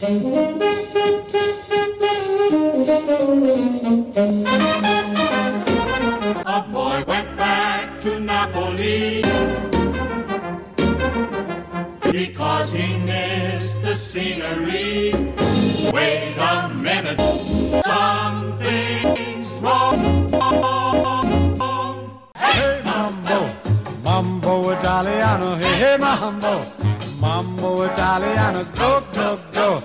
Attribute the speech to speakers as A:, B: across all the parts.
A: A boy went back to Napoli because he missed the scenery. Wait a minute, something's wrong.
B: Hey mambo, mambo Italiano, hey, hey mambo, mambo Italiano, go, go, go.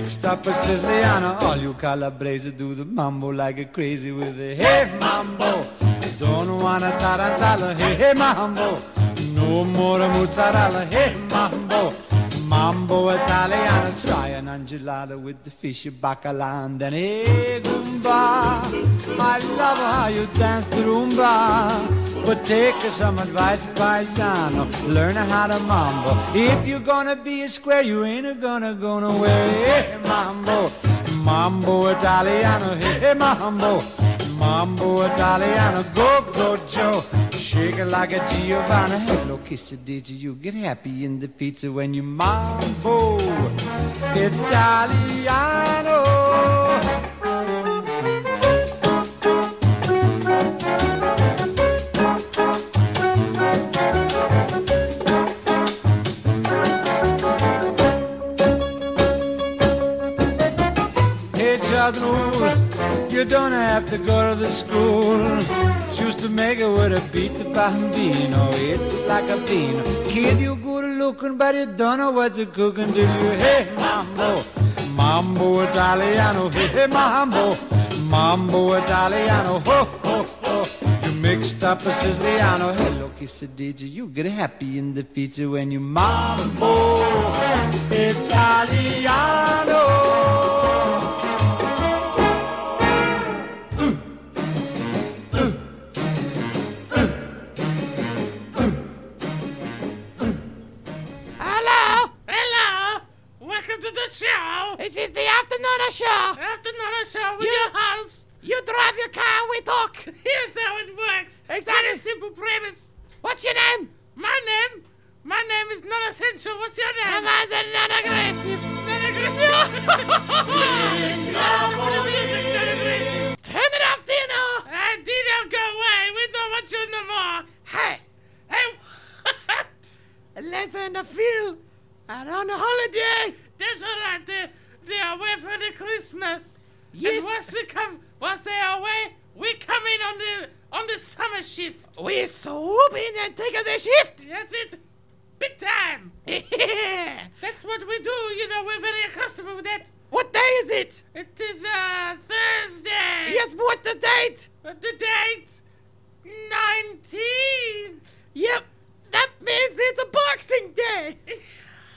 B: Mixed up a Siciliano, all you Calabrese do the mambo like a crazy with a hey mambo. Don't wanna tarantella, hey, hey mambo. No more mozzarella, hey mambo. Mambo Italiano, try an angelada with the fish bacala and then hey Goomba. I love how you dance the rumba. But take some advice, paisano. Learn how to mambo. If you're gonna be a square, you ain't a gonna go nowhere. Hey, mambo, mambo Italiano. Hey, mambo, mambo Italiano. Go, go, Joe. Shake it like a Giovanna. Hello, kiss it, did you get happy in the pizza when you mambo Italiano? You don't have to go to the school. Choose to make it with a beat the bambino. It's like a bean. Kid, you good looking, but you don't know what you're cooking, do you? Hey, mambo, mambo Italiano. Hey, hey, mambo, mambo Italiano. Ho, ho, ho. You mixed up a Siciliano. Hello, you? You get happy in the pizza when you mambo Italiano.
C: This is the afternoon show.
D: Afternoon show with
C: You-
D: your host.
C: You drive your car, we talk.
D: Here's how it works.
C: Exactly.
D: Simple premise.
C: What's your name?
D: My name? My name is non-essential. What's your name?
C: Mine's a non-aggressive. Non-aggressive. Turn it off, Dino.
D: Ah, Dino, go away. We don't want you no more.
C: Hey,
D: Hey, what?
C: less than a feel. I'm on a holiday.
D: That's all right. They, are away for the Christmas.
C: Yes.
D: And once we come, once they are away, we come in on the on the summer shift.
C: We swoop in and take on the shift.
D: That's it. Big time.
C: Yeah.
D: That's what we do. You know, we're very accustomed with that.
C: What day is it?
D: It is uh Thursday.
C: Yes, but what's the date?
D: But the date? 19.
C: Yep, that means it's a Boxing Day.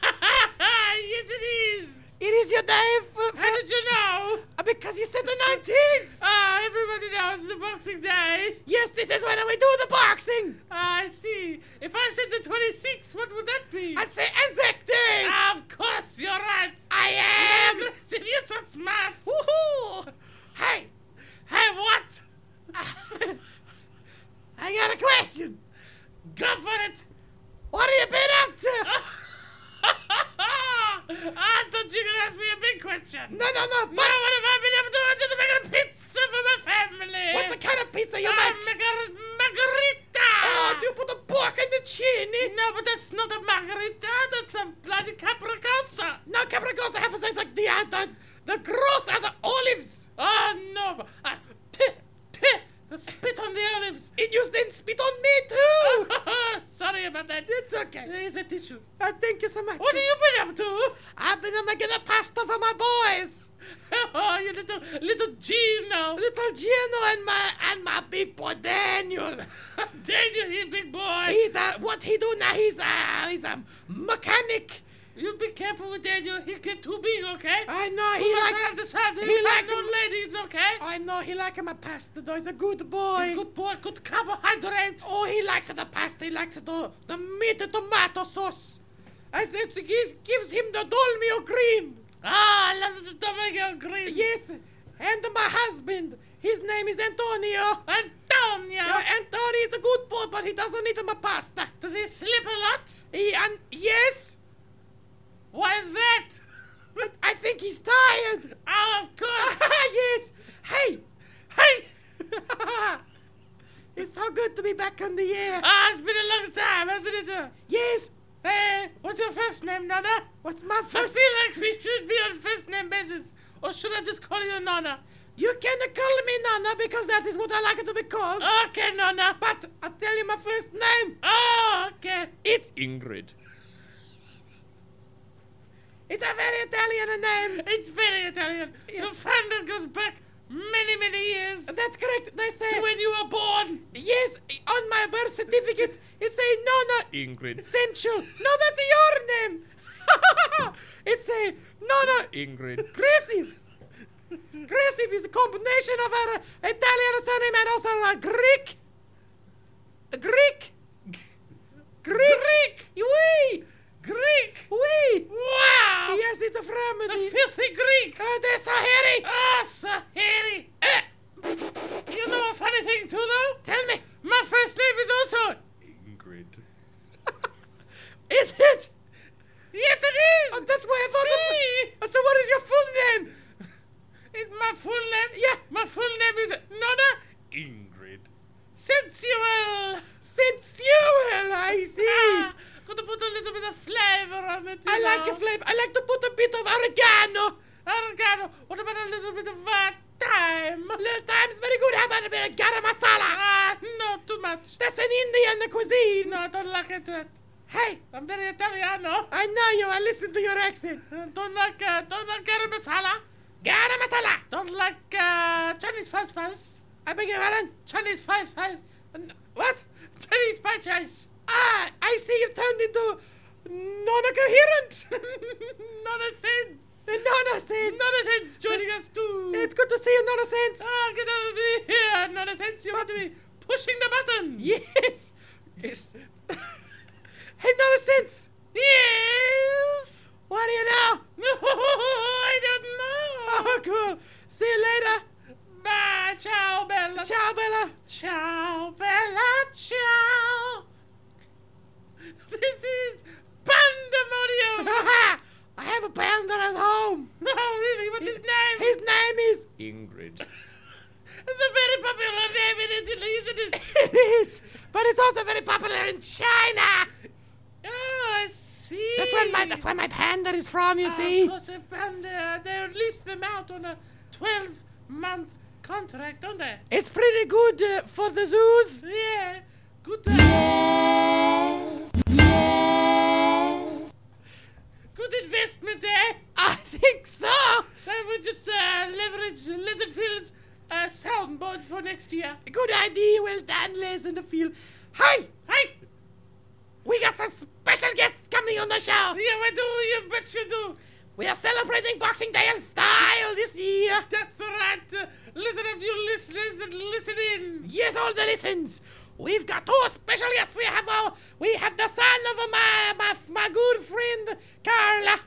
D: yes, it is.
C: It is your day for,
D: How did you know?
C: Uh, because you said the 19th.
D: Ah, everybody knows it's the Boxing Day.
C: Yes, this is when we do the boxing.
D: Ah, I see. If I said the 26th, what would that be?
C: I say Anzac Day.
D: Ah, of course, you're right.
C: I am.
D: Aggressive, You're so smart.
C: Woohoo! Hey,
D: Hey, what?
C: I got a question.
D: Go for it.
C: What have you been up to?
D: I thought you were gonna ask me a big question.
C: No, no, no.
D: Now
C: But
D: what have I been able to do? I'm just making a pizza for my family.
C: what the kind of pizza you
D: I
C: make?
D: make a margarita.
C: Oh, do you put the pork in the chini?
D: No, but that's not a margarita. That's a bloody capricosa.
C: No, Capricosa have like the the uh, the, the gross are the olives.
D: Oh no! Uh, teh, teh, the spit on the olives.
C: It used then spit on me too.
D: Sorry about that.
C: It's okay.
D: Here's a tissue.
C: Uh, thank you so much.
D: What have you been up to?
C: I've been uh, making a pasta for my boys.
D: Oh, you little little Gino.
C: Little Gino and my and my big boy Daniel.
D: Daniel, you big boy.
C: He's uh, what he do now? He's uh, he's a mechanic.
D: You be careful with Daniel. He'll get too big, okay?
C: I know
D: Too
C: he
D: much
C: likes.
D: around the side.
C: he
D: He'll
C: like
D: find no
C: him-
D: ladies, okay?
C: I know he like my pasta though. He's a good boy.
D: Good boy, good carbohydrate.
C: Oh, he likes the pasta. He likes the the meat and tomato sauce. I said it gives, gives him the dolmio green.
D: Ah, I love the tomato green.
C: Yes, and my husband. His name is Antonio.
D: Antonio.
C: Yeah, Antonio is a good boy, but he doesn't eat my pasta.
D: Does he sleep a lot?
C: He and yes,
D: Why is that?
C: but I think he's tired.
D: Oh, of course.
C: yes. Hey.
D: hey!
C: it's so good to be back on the air.
D: Ah, it's been a long time, hasn't it?
C: Yes.
D: Hey, what's your first name, Nana?
C: What's my
D: I
C: first?
D: feel like we should be on first name basis. Or should I just call you Nana?
C: You can call me Nana because that is what I like to be called.
D: Okay, Nana.
C: But I'll tell you my first name.
D: Oh, okay.
C: It's
E: Ingrid.
C: it's a very Italian name.
D: It's very Italian.
C: Yes.
D: The founder goes back many, many years
C: That's correct. They say
D: to when you were born.
C: yes on my birth certificate. It say Nana
E: Ingrid.
C: Essential. No, that's your name. it's a Nana
E: Ingrid.
C: Aggressive. Aggressive is a combination of our Italian surname and also a Greek. A Greek. Greek. Greek. Oui. Greek. Oui.
D: Wow!
C: Yes, it's a
D: The filthy Greek!
C: Uh, they're Sahari.
D: Ah, Sahari!
C: Eh,
D: You know a funny thing too, though?
C: tell me,
D: My first name is also.
E: Ingrid.
C: is it?
D: Yes, it is!
C: Oh, that's why I thought.
D: See?
C: That, so what is your full name?
D: It's my full name.
C: Yeah.
D: My full name is Nona
E: Ingrid.
D: Sensual.
C: Sensual. I see.
D: Ah, got to put a little bit of flavor on it.
C: I like a flavor. I like to put a bit of oregano.
D: Oregano. What about a little bit of uh, thyme?
C: Little time's very good. How about a bit of garam masala?
D: Ah, no, too much.
C: That's an Indian cuisine.
D: No, I don't like it. uh,
C: Hey,
D: I'm very Italiano.
C: I know you. I listen to your accent.
D: Uh, Don't like, uh, don't like garam masala.
C: Garam masala.
D: Don't like uh, Chinese fast fast.
C: I beg your pardon.
D: Chinese fast.
C: N- What?
D: Chinese pie chice.
C: Ah, I see you've turned into non-coherent.
D: Nonsense.
C: A nonsense.
D: Nonsense joining us too.
C: It's good to see you, nonsense.
D: Ah, get out of here. Nonsense. You want to be pushing the button.
C: Yes. Yes. hey, nonsense.
D: Yes.
C: What do you know?
D: I don't know.
C: Oh, cool. See you later.
D: Bye. Ciao, Bella.
C: Ciao, Bella.
D: Ciao, Bella. Ciao. This is pandemonium.
C: I have a panda at home.
D: no, really. What's his name?
C: His name is.
E: Ingrid.
D: It's a very popular name in Italy, isn't it?
C: It is, but it's also very popular in China.
D: Oh, I see.
C: That's where my that's where my panda is from. You
D: Ah,
C: see.
D: Of course, a panda. They release them out on a 12-month contract, don't they?
C: It's pretty good uh, for the zoos.
D: Yeah. Good. Yes. Yes. Good investment, eh?
C: I think so.
D: That would just uh, leverage Leatherfield's uh, soundboard for next year.
C: Good idea. Well done, Les in the field. Hey,
D: Hey,
C: we got some special guests coming on the show.
D: yeah, I do. You bet you do.
C: We are celebrating Boxing Day in style this year.
D: That's right. Uh, listen up, you listeners, and listen in.
C: Yes, all the listens. We've got two special guests. We have uh, we have the son of my my my good friend Carla.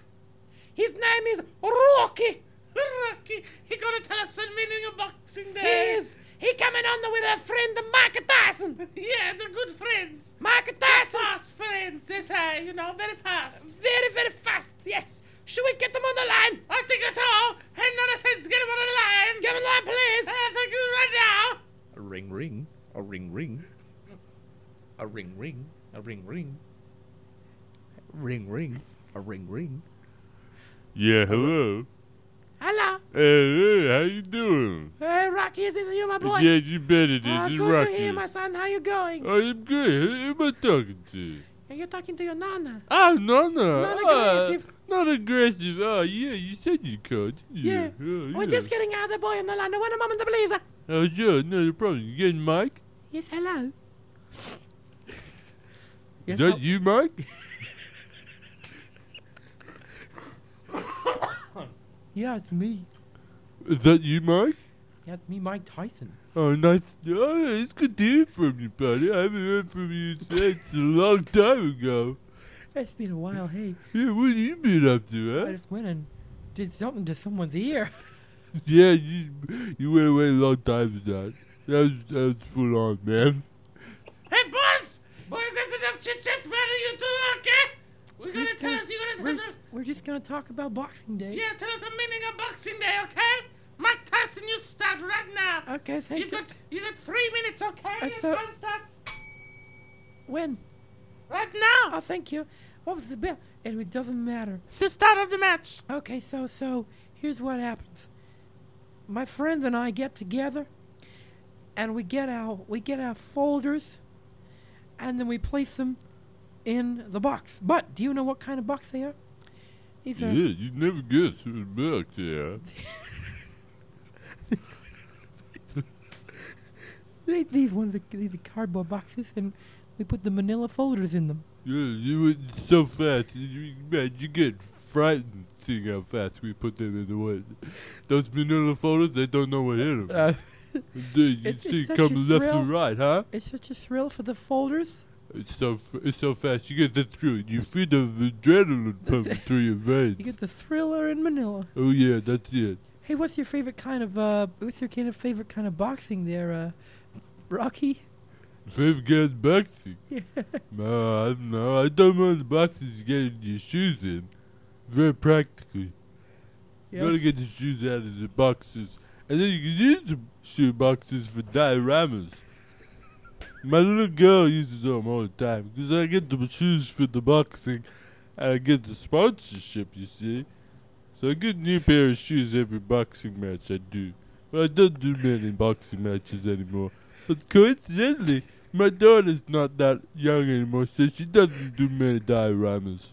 C: His name is Rocky.
D: Rocky, he gonna tell us the meaning of Boxing Day.
C: He's he coming on with a friend Mark Tyson.
D: Yeah, they're good friends.
C: Mark Tyson,
D: Fast friends, they say, you know, very fast.
C: very very fast. Yes. Should we get them on the line?
D: I think that's all. Hey, nonsense, get them on the line.
C: Get them on the line, please.
D: Uh, thank you right now.
E: A ring ring. A ring ring. A ring ring. A ring ring. Ring ring. A ring ring.
F: Yeah, hello.
C: Hello.
F: Hey, hey, how you doing?
C: Hey, Rocky, is this you, my boy?
F: Yeah, you bet it is.
C: Ah,
F: it's
C: good
F: Rocky.
C: to hear, my son. How you going?
F: I am good. Who am I talking to?
C: Hey, You're talking to your nana.
F: Oh, no, no.
C: Not
F: Ah,
C: aggressive.
F: not aggressive. Oh, yeah, you said you could. you?
C: Yeah.
F: Oh,
C: We're
F: yeah.
C: just getting out of the boy on the line. One moment, please.
F: Oh, sure, no problem. You getting Mike?
C: Yes, hello.
F: Is that you, Mike?
G: Yeah, it's me.
F: Is that you, Mike?
G: Yeah, it's me, Mike Tyson.
F: Oh, nice. Oh, it's good to hear from you, buddy. I haven't heard from you since a long time ago.
G: It's been a while. Hey,
F: Yeah, what have you been up to,
G: I just went and did something to someone's ear.
F: Yeah, you, you went away a long time for that. That was, that was full on, man.
D: Hey, boys! Boys, that's enough chit chat for you two, okay? We're gonna
C: just
D: tell
C: gonna-
D: us. You're gonna
C: we're,
D: tell us.
C: we're just gonna talk about Boxing Day.
D: Yeah, tell us the meaning of Boxing Day, okay? Mike Tyson, you start right now.
C: Okay, thank
D: You
C: you.
D: got you got three minutes, okay?
C: I
D: Your
C: thought-
D: time starts
C: When?
D: right now.
C: Oh, thank you. What was the bell? It, it doesn't matter.
D: It's the start of the match.
C: Okay, so so here's what happens. My friends and I get together, and we get our we get our folders, and then we place them in the box. But do you know what kind of box they are? These
F: Yeah, you never guess who's back there.
C: they, these ones are these are cardboard boxes, and we put the Manila folders in them.
F: Yeah, you went so fast. You, man, you get frightened seeing how fast we put them in the wood. Those manila folders, they don't know what hit them.
C: Uh,
F: you
C: it's-
F: see
C: it's such
F: come
C: a
F: left
C: thrill.
F: and right, huh?
C: it's such a thrill for the folders.
F: It's so it's so fast. You get the thrill. You feel the adrenaline pumping through your veins.
C: You get the thriller in Manila.
F: Oh yeah, that's it.
C: Hey, what's your favorite kind of uh? What's your kind of favorite kind of boxing there, uh? Rocky.
F: Favorite guy's boxing. Yeah. No, I don't know. I don't mind the boxes you get your shoes in. Very practical. You gotta get the shoes out of the boxes. And then you can use the shoe boxes for dioramas. My little girl uses them all the time. Because I get the shoes for the boxing. And I get the sponsorship, you see. So I get a new pair of shoes every boxing match I do. But I don't do many boxing matches anymore. But coincidentally, my daughter's not that young anymore, so she doesn't do many dioramas.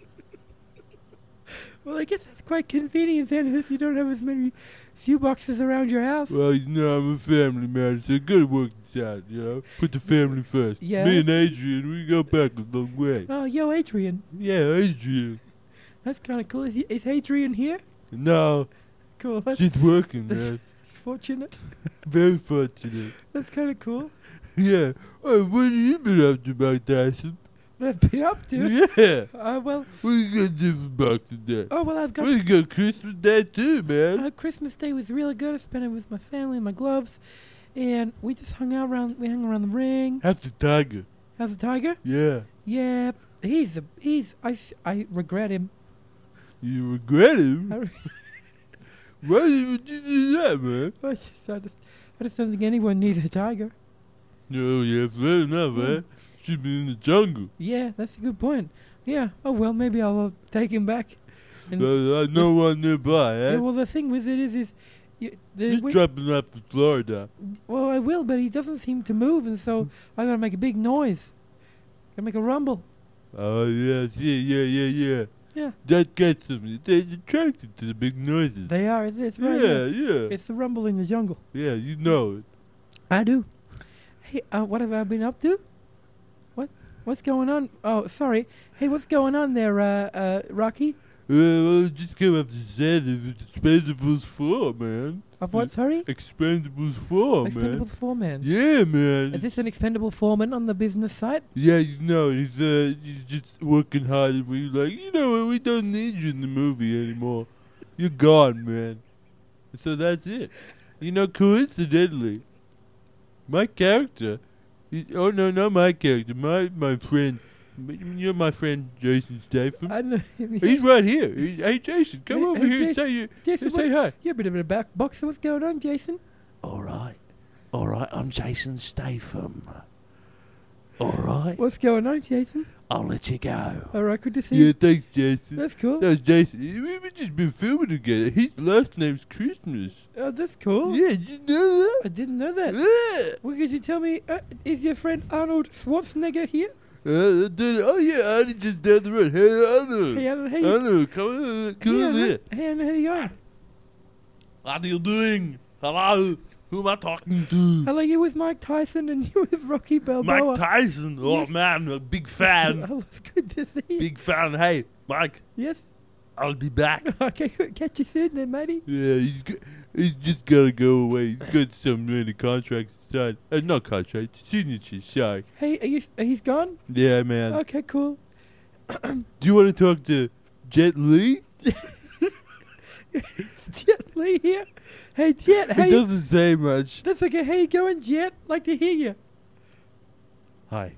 C: Well, I guess that's quite convenient then if you don't have as many shoe boxes around your house.
F: Well, you know, I'm a family man, so I gotta work this out, you know? Put the family first.
C: Yeah.
F: Me and Adrian, we go back a long way.
C: Oh, yo, Adrian.
F: Yeah, Adrian.
C: That's kind of cool. Is, he- is Adrian here?
F: No,
C: Cool. That's
F: she's working,
C: that's-
F: man.
C: fortunate.
F: Very fortunate.
C: That's kind of cool.
F: Yeah. Oh, what have you been up to, Mike Tyson?
C: What I've been up to.
F: Yeah.
C: Uh, well,
F: What you gonna do for Boxing Day?
C: oh well, I've got
F: We got Christmas Day too, man.
C: Uh, Christmas Day was really good. I spent it with my family and my gloves, and we just hung out around. We hung around the ring.
F: How's the tiger?
C: How's the tiger?
F: Yeah.
C: Yeah, he's a he's. I I regret him.
F: You regret him?
C: re-
F: Why would you do that, man?
C: I, just, I, just, I just don't think anyone needs a tiger.
F: Oh, yeah, fair enough,
C: Hmm.
F: eh? Should be in the jungle.
C: Yeah, that's a good point. Yeah. Oh well, maybe I'll uh, take him back. And,
F: Uh, I know one nearby, eh?
C: yeah. Well, the thing with it is, is you, the,
F: He's
C: we-
F: dropping off to Florida.
C: well, I will, but he doesn't seem to move, and so I gotta make a big noise. Gotta make a rumble.
F: Oh, yeah, yeah, yeah, yeah, yeah.
C: Yeah.
F: That gets them. They're attracted to the big noises.
C: They are. It's, it's right.
F: yeah,
C: here.
F: yeah.
C: It's the rumble in the jungle.
F: Yeah, you know it.
C: I do. Hey, uh, what have I been up to? What? What's going on? Oh, sorry. Hey, what's going on there, uh, uh, Rocky?
F: Uh, well, just came up to say that Expendables 4, man.
C: Of what? Sorry.
F: Expendables 4,
C: Expendables
F: man.
C: four man.
F: Yeah, man.
C: Is this an expendable foreman on the business site?
F: Yeah, you know, he's uh, he's just working hard, and we like, you know, what, we don't need you in the movie anymore. You're gone, man. So that's it. You know, coincidentally, my character, oh no, not my character, my my friend, you're my friend Jason Statham.
C: I know.
F: He's right here. He, hey, Jason, come
C: Hey,
F: over
C: hey,
F: here and
C: Jason.
F: say you,
C: Jason,
F: say
C: what-
F: hi.
C: You're a bit of a back boxer. What's going on, Jason?
H: All right. All right, I'm Jason Statham. All right,
C: What's going on, Jason?
H: I'll let you go.
C: All right, good to see
F: Yeah,
C: you.
F: thanks, Jason.
C: That's cool.
F: That was Jason. We've just been filming together. His last name's Christmas.
C: Oh, that's cool.
F: Yeah, did you know that?
C: I didn't know that.
F: that? Yeah.
C: Well, could you tell me, uh, is your friend Arnold Schwarzenegger here?
F: Uh, did, oh yeah, Annie just down the road. Hey, Anna.
C: Hey, Arnold, hey.
F: Anna, come on, come
C: hey,
F: on here.
C: Hey, Arnold, how you going?
H: What are you doing? Hello? Who am I talking to?
C: Hello, you with Mike Tyson and you with Rocky Balboa.
H: Mike Tyson. Oh
C: Yes.
H: man, a big fan.
C: Oh, it's good to see you.
H: big fan. Hey, Mike,
C: Yes.
H: I'll be back.
C: Okay, good. catch you soon then, matey.
F: Yeah, he's g- he's just gotta go away. He's got some many contracts signed. Uh, not contracts, signatures. Sorry.
C: Hey, are you, he's gone?
F: Yeah, man.
C: Okay, cool.
F: Do you want to talk to Jet Li?
C: Jet Li here. Hey, Jet, how
F: It doesn't say much.
C: That's okay. How you going, Jet? Like to hear you.
H: Hi.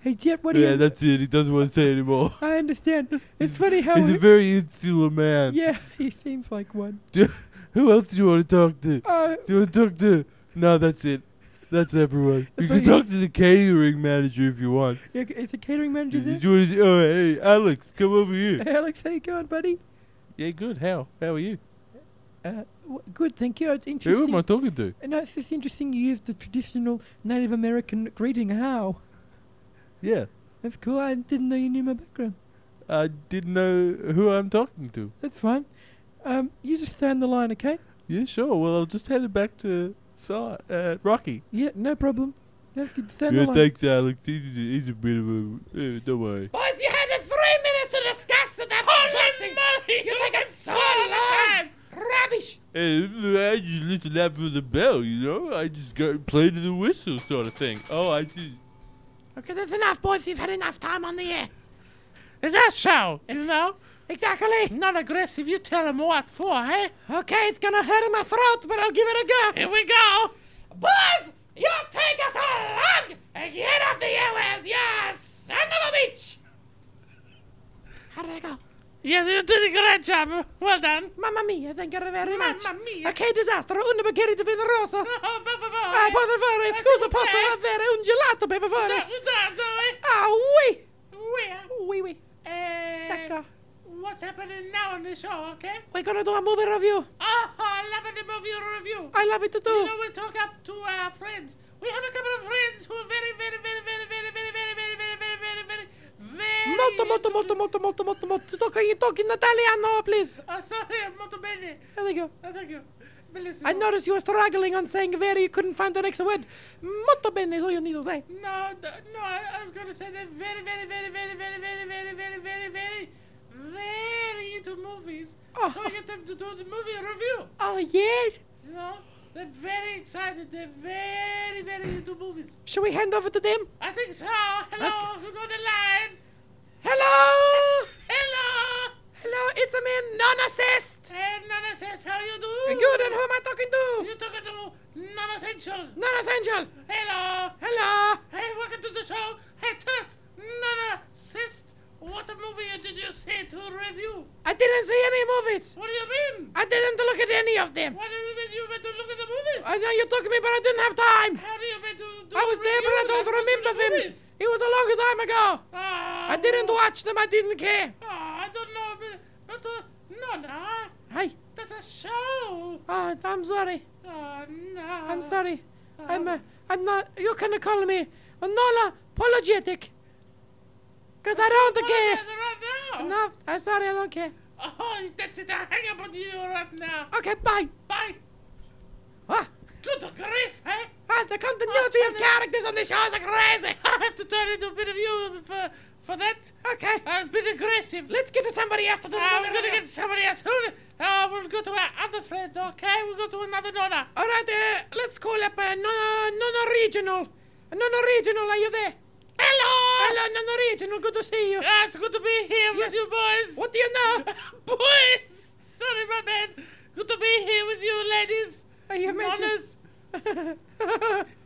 I: Hey, Jet, what are
F: Yeah,
I: you...
F: Yeah, that's it. He doesn't want to say anymore.
I: I understand. It's funny how...
F: He's a very insular man.
I: yeah, he seems like one.
F: Who else do you want to talk to?
I: Uh,
F: Do you want to talk to? No, that's it. That's everyone. You can talk to the catering manager if you want.
I: yeah, is the catering manager there?
F: you want to, oh, hey, Alex, come over here.
I: Hey, Alex, how you going, buddy?
F: Yeah, good. How? How are you?
I: Uh, w- good, thank you. It's
F: Who
I: interesting.
F: am I talking to?
I: Uh, No, it's just interesting you use the traditional Native American greeting, how.
F: Yeah.
I: That's cool. I didn't know you knew my background.
F: I didn't know who I'm talking to.
I: That's fine. Um, you just stay on the line, okay?
F: Yeah, sure. Well, I'll just head it back to Si- uh, Rocky.
I: Yeah, no problem. That's good. Stay on the
F: Yeah,
I: line.
F: thanks, Alex. He's, he's a bit of a. Uh, don't worry.
D: Boys, you had three minutes to discuss that Holy moly! You think it's so long! Rubbish!
F: Hey, I just listened out for the bell, you know? I just got played to the whistle sort of thing. Oh, I see.
C: Okay, that's enough, boys. You've had enough time on the air.
D: Is that so? You know?
C: Exactly.
D: Not aggressive, you tell him what for, eh?
C: Okay, it's gonna hurt in my throat, but I'll give it a go.
D: Here we go!
C: Boys, you take us along and get off the airwaves, you son of a bitch. How did it go?
D: Yeah, you did a great job. Well done.
C: Mamma mia, thank you very much.
D: Mamma mia.
C: Ok, disastro, un bicchiere di vino rosso.
D: Oh, per favore.
C: Ah, per favore, scusa, posso avere un gelato, per favore?
D: Zoe.
C: Ah, oui.
D: Where?
C: Oui, oui.
D: Eh,
C: D'accord.
D: what's happening now on the show, okay?
C: We're gonna do a movie review.
D: Oh, I love the movie review.
C: I love it to
D: You know, we talk up to our friends. We have a couple of friends who are very, very, very, very, very,
C: Molto, molto, molto, molto, molto, molto, molto. Talk, you talk in Italiano, please.
D: Oh, sorry, molto bene.
C: There you.
D: Oh, thank you. Bellissimo.
C: I noticed you were struggling on saying very, you couldn't find the next word. Molto bene is all you need to say.
D: No, no, I I was going to say they're very, very, very, very, very, very, very, very, very, very, very into movies.
C: Oh.
D: So I get them to do the movie review.
C: Oh, yes.
D: You know, they're very excited. They're very, very into movies.
C: Should we hand over to them?
D: I think so. Hello, who's on the line?
C: Hello.
D: Hello.
C: Hello, it's a man, non-assist.
D: Hey, Nana says, how you do?
C: Good, and who am I talking to?
D: You're talking to Non-Essential.
C: Non-essential.
D: Hello.
C: Hello.
D: Hey, welcome to the show. Hey, Nana, sis, what movie did you see to review?
C: I didn't see any movies.
D: What do you mean?
C: I didn't look at any of them.
D: What do you mean you meant to look at the movies?
C: I know you took me, but I didn't have time.
D: How do you mean to do
C: I was there, but I don't
D: that much of
C: remember
D: the
C: them.
D: movies?
C: It was a long time ago.
D: Ah,
C: I didn't watch them. I didn't care.
D: ah, I don't know, but, but uh, Nana,
C: Hey,
D: that's a show.
C: oh, I'm sorry.
D: Oh, no.
C: I'm sorry. I'm, uh, I'm not. You can call me non apologetic. Cause I don't care.
D: Right.
C: No, I'm sorry. I don't care.
D: Oh, that's it. I hang up on you right now.
C: Okay, bye.
D: Bye.
C: Ah,
D: Good grief, eh?
C: ah, the continuity of characters on this show is crazy.
D: I have to turn into a bit of you for for that.
C: Okay,
D: I'm a bit aggressive.
C: let's get to somebody else to do the movie
D: we're gonna get to somebody else. Who? Uh, we'll go to our other friend, okay? We'll go to another Nona.
C: All right, uh, let's call up uh, non non regional. Non regional, are you there?
D: Hello.
C: Hello, non regional. Good to see you.
D: Ah, it's good to be here
C: Yes.
D: with you boys.
C: What do you know?
D: boys? Sorry, my man. Good to be here with you, ladies.
C: Are you?
D: Nonnas.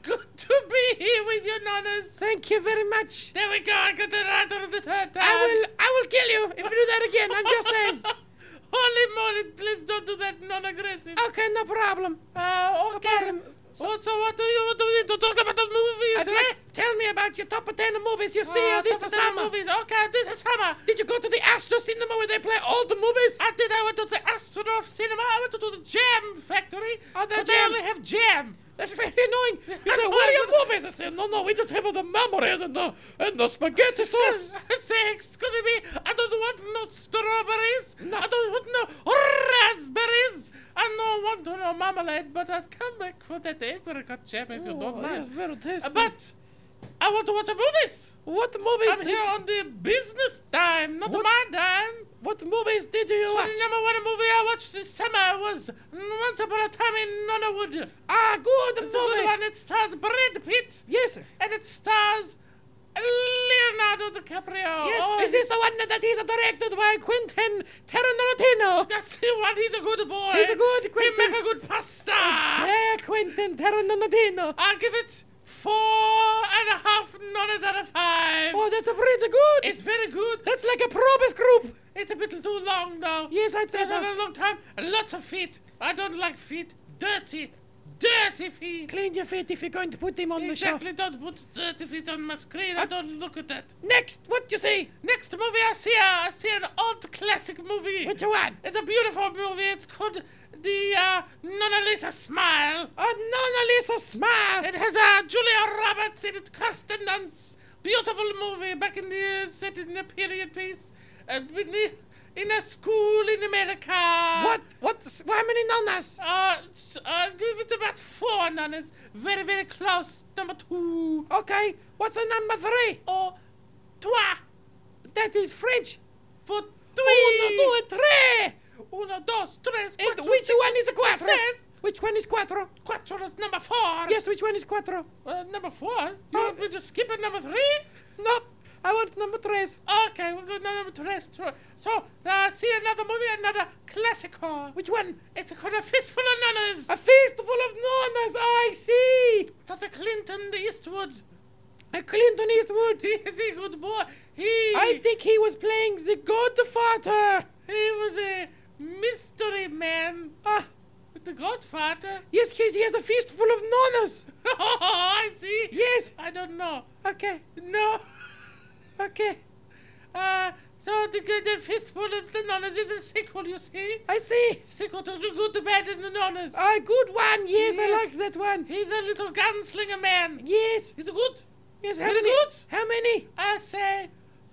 D: Good to be here with you, nonnas.
C: Thank you very much.
D: There we go. I got the right on the third time.
C: I will, I will kill you if you do that again. I'm just saying.
D: Holy moly, please don't do that non-aggressive.
C: Okay, no problem.
D: Uh,
C: No
D: okay.
C: problem.
D: So, so what do you do? To talk about the movies,
C: I'd like, tell me about your top 10 movies you see uh, this
D: top of the
C: summer.
D: movies. Okay, this is summer.
C: Did you go to the Astro Cinema where they play all the movies?
D: I did. I went to the Astronauts Cinema. I went to the Jam Factory.
C: Oh, the
D: but they only have jam.
C: That's very annoying. You say, what are your movies? I say, no, no, we just have the marmalade and the, and the spaghetti sauce.
D: Say, excuse me, I don't want no strawberries.
C: No.
D: I don't want no raspberries. I don't want no marmalade, but I'd come back for that apricot jam if you don't
C: Oh, that's very tasty.
D: But I want to watch a movies.
C: what movies
D: I'm here on the business time, not
C: What?
D: my time.
C: What movies did you
D: so
C: watch?
D: Number one movie I watched this summer was Once Upon a Time in Nonnewood.
C: Ah, good
D: it's movie. A good one. It stars Brad Pitt.
C: Yes. Sir.
D: And it stars Leonardo DiCaprio.
C: Yes.
D: Oh,
C: is this the one that he's directed by Quentin Tarantino?
D: That's the one. He's a good boy.
C: He's a good Quentin.
D: He make a good pasta.
C: Yeah, Quentin Tarantino.
D: I'll give it four and a half nonas out of five.
C: Oh, that's a pretty good.
D: It's very good. That's like a probus group been
C: so. too long though. Yes, I'd say.
D: It's a long time. Lots of feet. I don't like feet. Dirty. Dirty feet.
C: Clean your feet if you're going to put them on the show.
D: Exactly. Don't put dirty feet on my screen. I don't look at that.
C: Next, what do you see?
D: Next movie I see, uh, I see an old classic movie.
C: Which one?
D: It's a beautiful movie. It's called The uh, Mona Lisa Smile.
C: Oh, Mona Lisa smile.
D: It has uh, Julia Roberts in it, Kirsten Dunst. Beautiful movie back in the uh, set in a period piece. In, the- in a school in America.
C: What? What? How many nonas?
D: Uh, s- uh, give it about four nuns. Very, very close. Number two.
C: Okay, what's the number three?
D: Oh, trois.
C: That is French.
D: For three.
C: Uno,
D: three.
C: due, tre.
D: Uno, dos, tres,
C: And
D: cuatro,
C: which
D: cinco,
C: one is a quattro?
D: seis.
C: Which one is quattro?
D: Quattro is number four.
C: Yes, which one is quattro?
D: Uh, number four? You
C: Oh.
D: want me to skip at number three?
C: Nope, I want number three.
D: Okay, we'll go number three. So, uh, see another movie, another classical.
C: Which one?
D: It's called A Fistful of Nunners.
C: A Fistful of nonas. I see.
D: That's a Clinton Eastwood.
C: A Clinton Eastwood.
D: He's a good boy. He,
C: I think he was playing the Godfather.
D: he was a mystery man
C: Ah,
D: with the Godfather.
C: yes, yes, he has a feast full of nonas.
D: Oh, I see.
C: Yes.
D: I don't know.
C: Okay,
D: No.
C: Okay,
D: Uh, so the, good- the Fistful of the Nunners is a sequel, you see?
C: I see.
D: Sequel to The Good, the Bad, and the Nunners.
C: A good one. Yes, I like that one.
D: He's a little gunslinger man.
C: Yes,
D: He's a good.
C: yes. How
D: Very
C: many?
D: good.
C: How many?
D: I say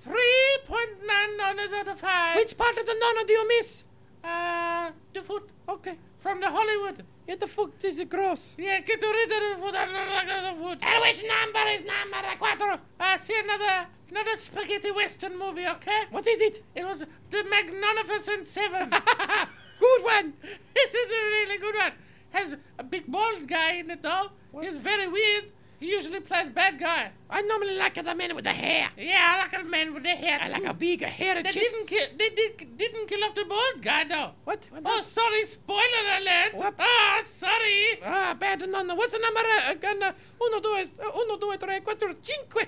D: 3.9 nunners out of 5.
C: Which part of the nonna do you miss?
D: Uh, the foot
C: Okay.
D: from the Hollywood.
C: Yeah, the foot is gross.
D: Yeah, get rid of the foot. I don't the foot.
C: And which number is number quattro?
D: I see another, another spaghetti western movie, okay?
C: What is it?
D: It was The Magnificent Seven.
C: Good one.
D: this is a really good one. Has a big bald guy in it, though. He's very weird. He usually plays bad guy.
C: I normally like the man with the hair.
D: Yeah, I like a man with the hair.
C: I like a big hair
D: They
C: chest.
D: didn't kill. They did, didn't kill off the bald guy though.
C: What? What
D: Oh, sorry, spoiler alert.
C: Whoops.
D: Ah, sorry.
C: Ah, bad nonna. What's the number? Uh, uh, uno, due, uh, uno, due, tre, quattro, cinque.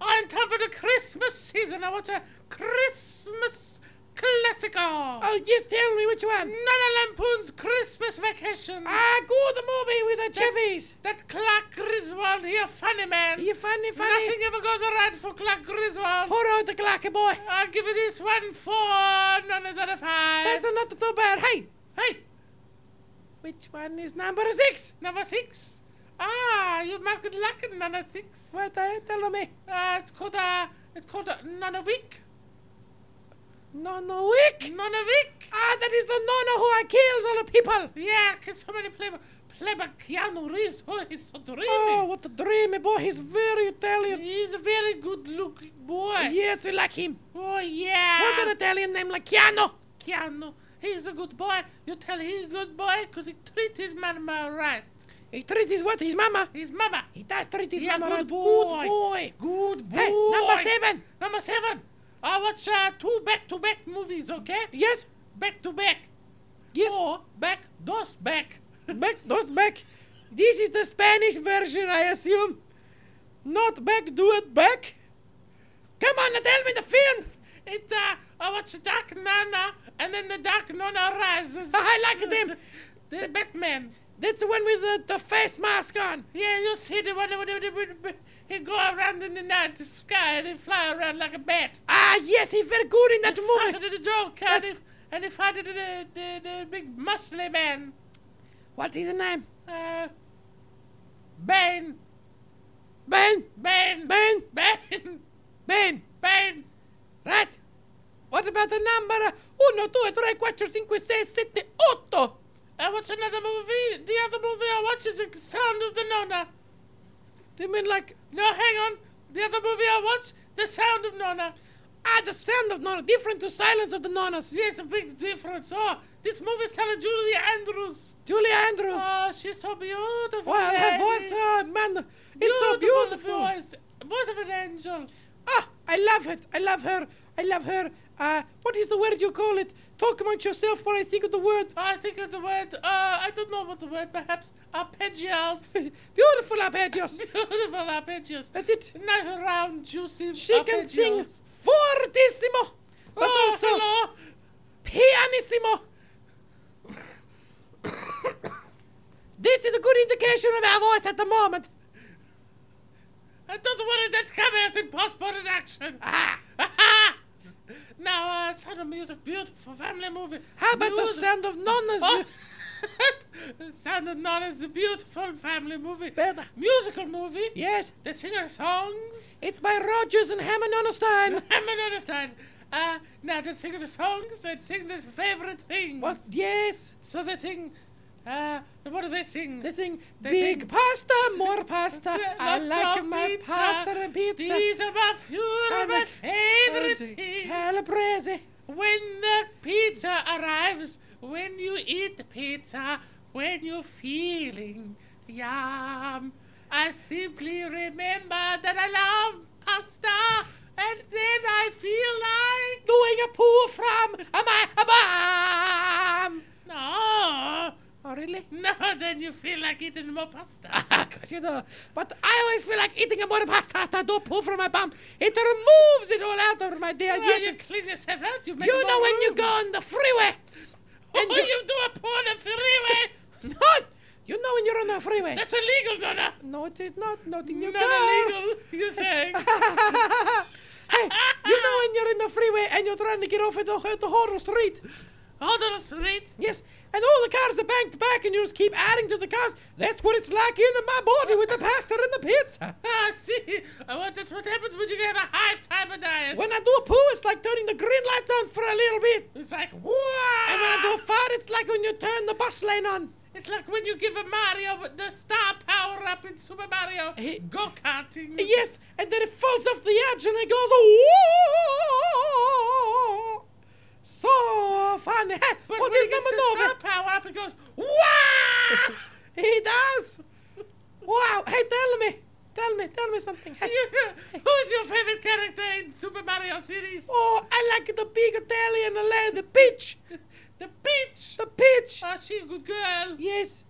D: Oh, in time for the Christmas season, I watch a Christmas classical.
C: Oh, yes, tell me which one.
D: Nana Lampoon's Christmas Vacation.
C: Ah, go the movie with the Chevys.
D: That Clark Griswold, he a funny man.
C: He funny, funny.
D: Nothing ever goes right for Clark Griswold.
C: Pour out the clacker boy.
D: I'll give you this one four out of five.
C: That's not too bad. Hey,
D: hey,
C: which one is number six?
D: number six. Ah, you marked it like a number six.
C: What? Uh, tell me.
D: Uh, it's called a, it's called a Nunavik.
C: Nonnawick.
D: Nunavik.
C: Ah, that is the nonna who kills all the people.
D: Yeah, 'cause so many play, play by Keanu Reeves. Oh, he's so dreamy.
C: Oh, what a dreamy boy. He's very Italian.
D: He's a very good looking boy.
C: Yes, we like him.
D: Oh, yeah.
C: What an Italian name like Keanu.
D: Keanu. He's a good boy. You tell he's a good boy 'cause he treats his mama right.
C: He treats his what? His mama.
D: His mama.
C: He does treat his
D: Yeah,
C: mama
D: good boy.
C: Good boy.
D: Good boy.
C: Hey, number seven.
D: Number seven. I watch uh, two back-to-back movies, okay?
C: Yes.
D: Back-to-back.
C: Yes.
D: Or back, dos back.
C: Back, those back. This is the Spanish version, I assume. Not back, do it back. Come on, tell me the film.
D: It's, uh, I watch Dark Nana, and then the Dark Nana rises.
C: I like them.
D: the Batman.
C: That's the one with the, the face mask on.
D: Yeah, you see the one where he go around in the night sky and he fly around like a bat.
C: Ah, yes, he's very good in that
D: He
C: movie.
D: fighted the joke, and he, and he fighted the, the, the big muscly man.
C: What is the name?
D: Uh, Bane.
C: Ben.
D: Bane.
C: Ben.
D: Bane.
C: Ben.
D: Bane.
C: Right. What about the number? Uno, due, tre, quattro, cinque, sei, sette, otto.
D: I watch another movie. The other movie I watch is The Sound of the Nona.
C: Do you mean like
D: No, hang on. The other movie I watch, The Sound of Nona.
C: ah the sound of Nona, different to silence of the nonnas?
D: Yes, a big difference. Oh, this movie's telling Julia Andrews.
C: Julia Andrews.
D: Oh, she's so beautiful.
C: well, her voice, uh, man, it's so beautiful.
D: Voice. voice of an angel.
C: Ah, I love it. I love her. I love her. Uh, what is the word you call it? Talk amongst yourself while I think of the word.
D: I think of the word, uh, I don't know what the word, perhaps arpeggios.
C: Beautiful arpeggios.
D: Beautiful arpeggios.
C: That's it.
D: Nice, round, juicy
C: She can sing fortissimo, but
D: oh,
C: also
D: hello.
C: pianissimo. this is a good indication of our voice at the moment.
D: I don't want it to come out in post-production.
C: Ah,
D: now, uh, Sound of Music, beautiful family movie.
C: how about the sound of nonnas?
D: Oh, Sound of None is a beautiful family movie.
C: Better.
D: Musical movie.
C: Yes,
D: They sing our songs.
C: it's by Rogers and Hammond Onestein.
D: I don't understand. Uh, now they sing the songs. They sing their favorite things.
C: What? Yes,
D: So they sing. Uh, what do they sing?
C: they sing
D: They
C: big
D: sing-
C: pasta, more pasta. I like my
D: pizza.
C: pasta and pizza.
D: These are my few of my favorite things.
C: Calabrese.
D: When the pizza arrives, when you eat the pizza, when you're feeling yum, I simply remember that I love pasta, and then I feel like
C: Doing a poo from a my a bomb.
D: no,
C: Oh, really?
D: no. Then you feel like eating more pasta.
C: Ah, Cause you know, but I always feel like eating a more pasta after I do poo from my bum. It removes it all out of my
D: Well, you
C: digestion.
D: clean yourself out. You make
C: You know when you go on the freeway.
D: Oh,
C: and
D: you,
C: you-
D: do a poo on the freeway.
C: No, you know when you're on the freeway.
D: That's illegal, Nonna.
C: No, it is not. Nothing in your
D: Not
C: car.
D: illegal. You're saying.
C: hey, you know when you're in the freeway and you're trying to get off at the, at the horror street.
D: On the street.
C: Yes, and all the cars are banked to back, and you just keep adding to the cars. That's what it's like in my body with the pasta and the pizza.
D: Ah, see, what, that's what happens when you have a high fiber diet.
C: When I do a poo, it's like turning the green lights on for a little bit.
D: It's like, wow!
C: And when I do a fart, it's like when you turn the bus lane on.
D: It's like when you give a Mario the star power up in Super Mario go karting.
C: Yes, and then it falls off the edge and it goes, Whoa! So funny. Hey,
D: But
C: what
D: when
C: is
D: it gets
C: number
D: the star
C: nine?
D: power up, it goes, wow!
C: He does. Wow. Hey, tell me. Tell me. Tell me something. Hey.
D: Who's your favorite character in Super Mario series?
C: Oh, I like the big Italian lady, the peach.
D: The Peach.
C: The peach.
D: Oh, she a good girl.
C: Yes.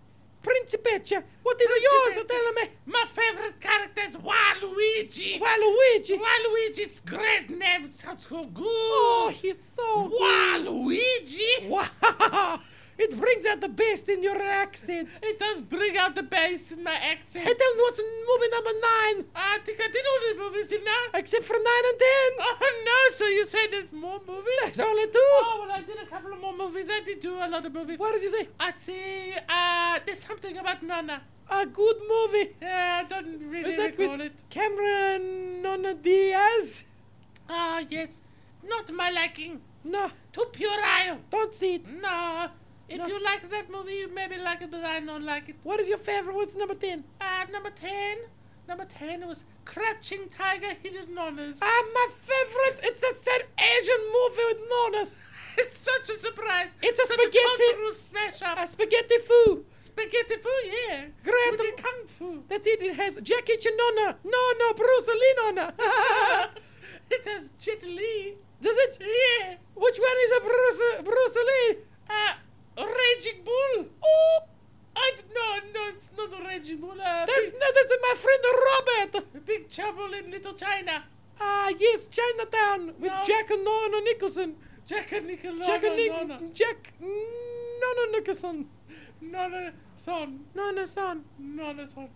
C: Principessa. What is yours? Tell me.
D: My favorite character is Waluigi.
C: Waluigi.
D: Waluigi, it's great name. Sounds so good.
C: Oh, he's so
D: Waluigi.
C: Wow. It brings out the best in your accent.
D: It does bring out the best in my
C: Hey,
D: accent.
C: tell me what's in movie number nine?
D: I think I did all the movies, didn't I?
C: Except for nine and ten.
D: Oh no! So you say there's more movies?
C: There's only two.
D: Oh well, I did a couple of more movies. I did do a lot of movies.
C: What did you say?
D: I see. Uh, there's something about Nana.
C: A good movie.
D: Yeah, I don't really
C: Is that
D: recall
C: with
D: it.
C: Cameron Nona Diaz?
D: Ah, yes. Not my liking.
C: No,
D: Too puerile.
C: don't see it.
D: No. If
C: No.
D: you like that movie, you maybe like it, but I don't like it.
C: What is your favorite? What's number 10?
D: Uh, number 10. Number 10 was Crouching Tiger, Hidden Nonas.
C: Ah, my favorite. It's a sad Asian movie with Nonas.
D: It's such a surprise.
C: It's a
D: such
C: spaghetti-
D: A smash up.
C: A spaghetti foo.
D: spaghetti food, yeah.
C: Great.
D: With kung fu.
C: That's it. It has Jackie Chan Nona. No, no, Bruce Lee Nona.
D: it has Jet Li.
C: Does it?
D: Yeah.
C: Which one is a Bruce, Bruce Lee?
D: Uh, Raging Bull.
C: Oh,
D: I d- no, no, it's not a Raging Bull. Uh,
C: that's,
D: big,
C: no, that's my friend Robert.
D: big Trouble in Little China.
C: Ah, yes, Chinatown with
D: No.
C: Jack and Nona Nicholson.
D: Jack and Nicholson.
C: Jack and
D: Nona.
C: Jack Nona Nicholson.
D: Nona son.
C: Nona son.
D: Nona son.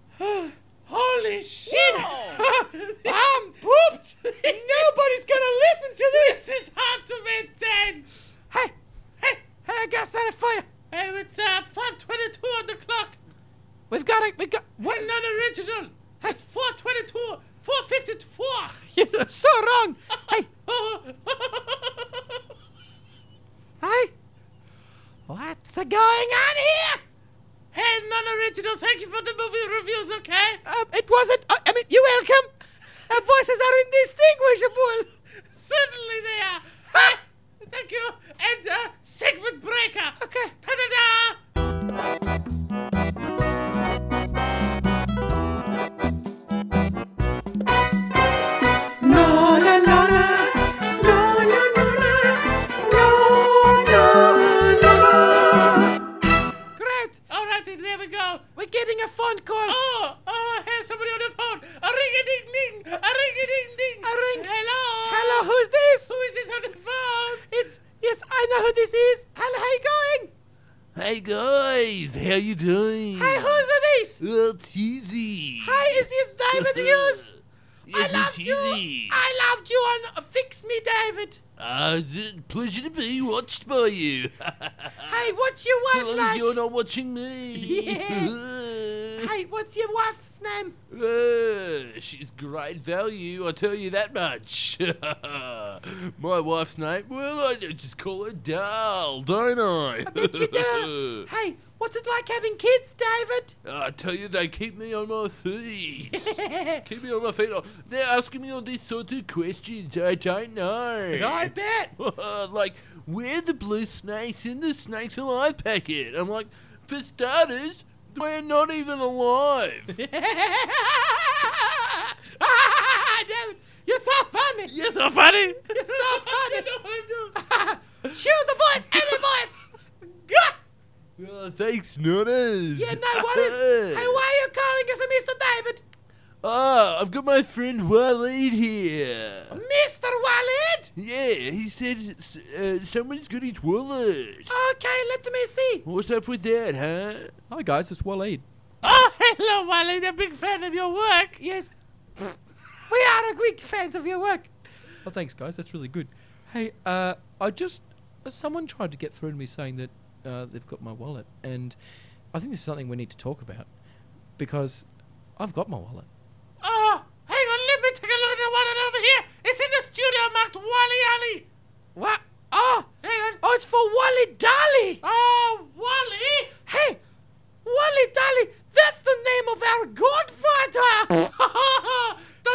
D: Holy shit!
C: I'm pooped. Nobody's gonna listen to this.
D: this is hard to maintain.
C: Hey, hey! I got something for you.
D: Hey, it's uh, 522 on the clock.
C: We've got it. We got what?
D: It's not original. It's 422. 454.
C: You're so wrong. Hey, hey. What's going on here?
D: hey, non-original. Thank you for the movie reviews, okay?
C: Um, it wasn't. Uh, I mean, you're welcome. Our voices are indistinguishable.
D: Certainly they are. Thank you. And uh, segment breaker.
C: Okay.
D: Ta-da-da!
C: No, no, no, no. No, no, no, no. No, no, no, no. Great.
D: All right, then, there we go.
C: We're getting a phone call.
D: Oh, oh, I hear somebody on the phone. A ring-a-ding-ding. A ring-a-ding-ding.
C: A ring.
D: Hello.
C: Hello, who's this?
D: Who is this on the phone?
C: It's yes, I know who this is. Hello, how you going?
F: Hey guys, how you doing?
C: Hey, who's this?
F: Oh, Cheesy.
C: Hi, is this David Hughes?
F: Yes,
C: I loved you. I loved you on Fix Me, David.
F: Uh, pleasure to be watched by you.
C: Hey, what's your
F: so
C: wife
F: long
C: like?
F: as you're not watching me. Yeah.
C: Hey, what's your wife's name?
F: Uh, she's great value, I tell you that much. My wife's name, well, I just call her Dal, don't I?
C: I bet you do. hey, what's it like having kids, David?
F: I tell you, they keep me on my feet. keep me on my feet. They're asking me all these sorts of questions I don't know.
C: I bet.
F: like, where the blue snakes in the snakes alive packet? I'm like, for starters, we're not even alive.
C: Ah, David, you're so funny.
F: You're so funny.
C: You're so funny. Choose a voice, any voice.
F: Oh, thanks, Nutters.
C: Yeah, no worries. hey, why are you calling us a Mr. David?
F: Oh, I've got my friend Waleed here.
C: Mr. Waleed?
F: Yeah, he said uh, someone's got his wallet.
C: Okay, let me see.
F: What's up with that, huh?
J: Hi guys, it's Waleed.
D: Oh, hello, Wally. A big fan of your work.
C: Yes. We are a big fans of your work.
J: Oh, thanks guys, that's really good. Hey, uh, I just uh, someone tried to get through to me saying that uh, they've got my wallet, and I think this is something we need to talk about because I've got my wallet.
D: Oh, hang on. Let me take a look at the wallet over here. It's in the studio marked Wally Alley.
C: What? Oh,
D: Hang on.
C: oh, it's for Wally Dolly.
D: Oh, Wally.
C: Hey, Wally Dolly, that's the name of our godfather.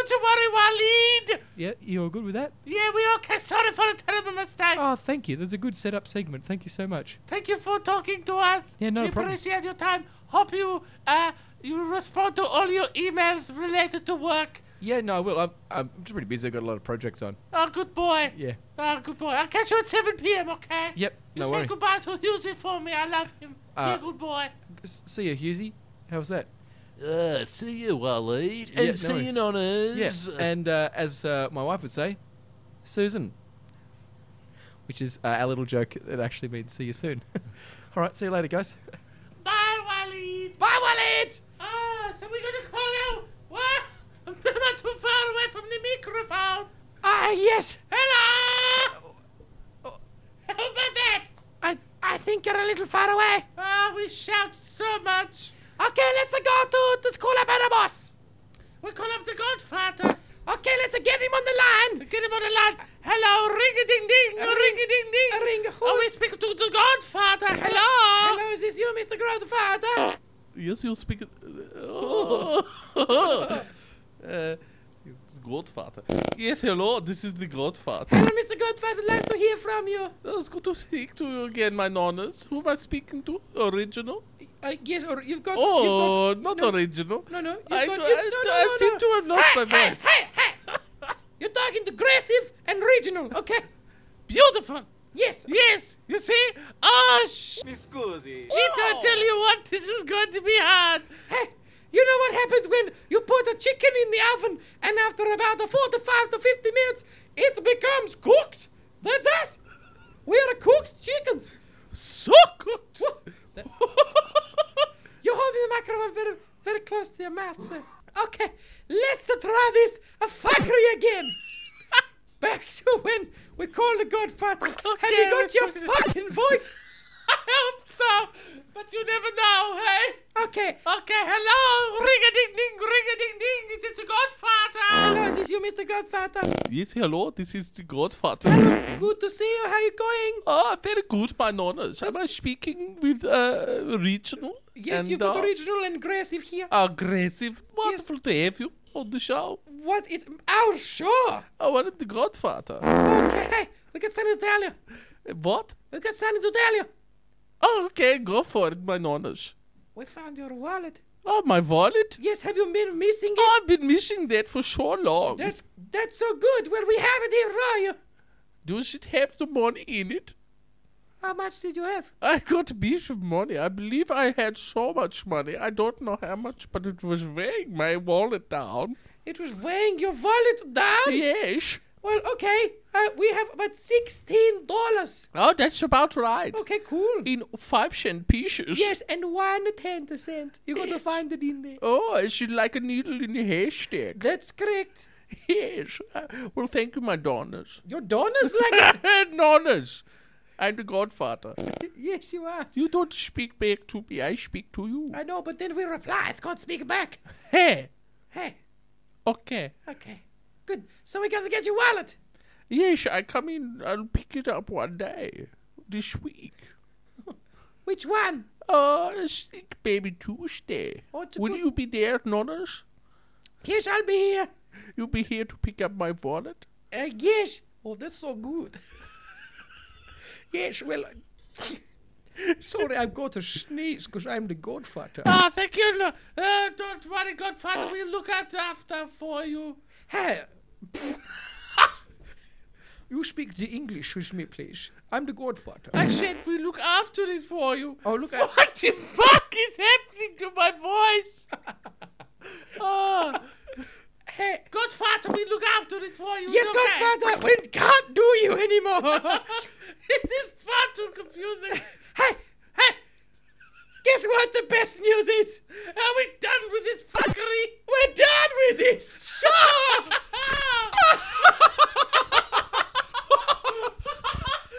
D: Don't you worry, Waleed.
J: Yeah, you're good with that?
D: Yeah, we okay. Sorry for the terrible mistake.
J: Oh, thank you. There's a good setup segment. Thank you so much.
D: Thank you for talking to us.
J: Yeah, no
D: we
J: problem.
D: appreciate your time. Hope you uh you respond to all your emails related to work.
J: Yeah, no, I will. I'm, I'm just pretty busy. I've got a lot of projects on.
D: Oh, good boy.
J: Yeah.
D: Oh, good boy. I'll catch you at 7 p.m., okay?
J: Yep,
D: You
J: no
D: say
J: worry.
D: goodbye to Hughesy for me. I love him.
J: Uh,
D: yeah, good boy.
J: See you, Hughesy. How's that?
F: Uh, see you, Waleed.
J: Yeah,
F: And
J: no
F: see
J: worries.
F: you, Nutters.
J: Yes, and uh, as uh, my wife would say, Susan, which is uh, our little joke that actually means see you soon. All right, see you later, guys.
D: Bye, Waleed.
C: Bye, Waleed.
D: Ah, so we're going to call now. What? I'm not too far away from the microphone.
C: Ah, yes.
D: Hello. How about that?
C: I, I think you're a little far away.
D: Ah, we shout so much.
C: Okay, let's go to the school up at boss.
D: We call up the Godfather.
C: Okay, let's get him on the line.
D: Get him on the line. Hello, ring a ding ding,
C: A
D: ring
C: ring-
D: a ding ding.
C: a ring, who-
D: Oh, we speak to the Godfather. Hello.
C: Hello, is this you, Mr. Godfather?
F: Yes, you speak. speak. uh, Godfather. Yes, hello. This is the Godfather.
C: Hello, Mr. Godfather. Like to hear from you.
F: Oh, it's good to speak to you again, my nonnas. Who am I speaking to? Original?
C: Uh, yes, or you've got.
F: Oh,
C: you've
F: not
C: no,
F: original.
C: No, no, you've
F: I,
C: got.
F: I,
C: you've- no, no,
F: I
C: no,
F: seem
C: no.
F: to have lost my
C: hey,
F: voice.
C: Hey, hey, hey! You're talking to aggressive and regional, okay?
D: Beautiful.
C: Yes.
D: Yes. You see? Oh, sh. She don't tell you what. This is going to be hard.
C: Hey, you know what happens when you put a chicken in the oven and after about a 45 to 50 minutes, it becomes cooked? That's us. We are cooked chickens.
D: So cooked.
C: You're holding the microphone very, very close to your mouth, sir. Okay, let's try this a factory again. Back to when we called the Godfather. Have you got your
D: go to the-
C: fucking voice?
D: I hope so. But you never know, hey?
C: Okay.
D: Okay, hello. Ring a ding ding, ring a ding ding. It's, it's a Godfather.
C: Hello, this is this you, Mr. Godfather?
F: Yes, hello. This is the Godfather.
C: Hello, good to see you. How are you going?
F: Ah, very good, my nonnas. Am I speaking with uh, regional?
C: Yes,
F: and,
C: you've got
F: uh,
C: original and aggressive here.
F: aggressive. Wonderful to have you on the show.
C: What? It's our show.
F: I wanted the Godfather.
C: Okay, we got something to tell you.
F: What?
C: We got something to tell you.
F: Oh, okay, go for it, my nonnas.
C: We found your wallet.
F: Oh, my wallet?
C: Yes, have you been missing it?
F: Oh, I've been missing that for so long.
C: That's that's so good. Well, we have it here for you.
F: Does it have the money in it?
C: How much did you have?
F: I got a piece of money. I believe I had so much money. I don't know how much, but it was weighing my wallet down.
C: It was weighing your wallet down.
F: Yes.
C: Well, okay. Uh, we have about sixteen dollars.
F: Oh, that's about right.
C: Okay, cool.
F: In five cent pieces.
C: Yes, and one ten cent. You got to find it in there.
F: Oh, I should like a needle in a haystack.
C: That's correct.
F: Yes. Uh, well, thank you, my donors.
C: Your donors like it.
F: donors. I'm the godfather.
C: yes, you are.
F: You don't speak back to me. I speak to you.
C: I know, but then we reply. It's called speak back.
F: Hey.
C: Hey,
F: Okay.
C: okay, good. So we got to get your wallet.
F: Yes, I come in. I'll pick it up one day. This week.
C: Which one?
F: Uh, think maybe Tuesday.
C: Oh,
F: Will
C: put-
F: you be there, Nonnas?
C: Yes, I'll be here.
F: You'll be here to pick up my wallet?
C: Uh, yes. Oh, that's so good. yes, well. Sorry, I've got to sneeze because I'm the godfather.
D: Ah, thank you. no- Uh, don't worry, Godfather. We'll look out after for you.
C: Hey. you speak the English with me, please. I'm the godfather.
D: I said we look after it for you.
C: Oh, look at.
D: What the fuck is happening to my voice? oh, Godfather we look after it for you.
C: Yes,
D: okay.
C: Godfather, we can't do you anymore.
D: this is far too confusing.
C: hey, hey. Guess what the best news is?
D: Are we done with this fuckery?
C: We're done with this! Sure!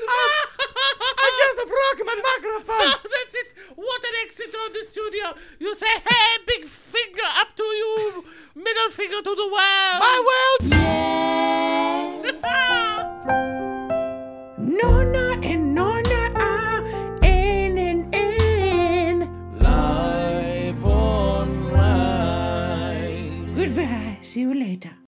D: I, I
C: just broke my microphone!
D: What an exit on the studio! You say, hey, big finger up to you, middle finger to the world! My
C: world!
F: Yes!
C: Nona and Nona are in and in.
F: Live online.
C: Goodbye, see you later.